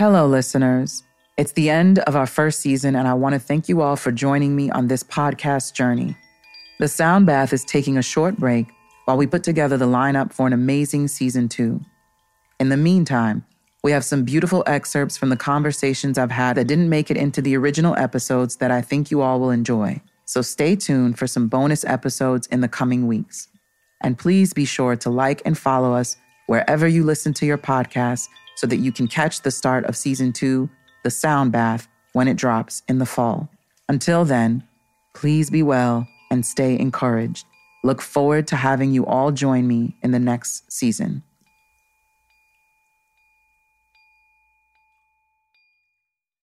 Hello, listeners. It's the end of our first season, and I want to thank you all for joining me on this podcast journey. The Sound Bath is taking a short break while we put together the lineup for an amazing season two. In the meantime, we have some beautiful excerpts from the conversations I've had that didn't make it into the original episodes that I think you all will enjoy. So stay tuned for some bonus episodes in the coming weeks. And please be sure to like and follow us wherever you listen to your podcast so that you can catch the start of season two the sound bath when it drops in the fall. Until then, please be well and stay encouraged. Look forward to having you all join me in the next season.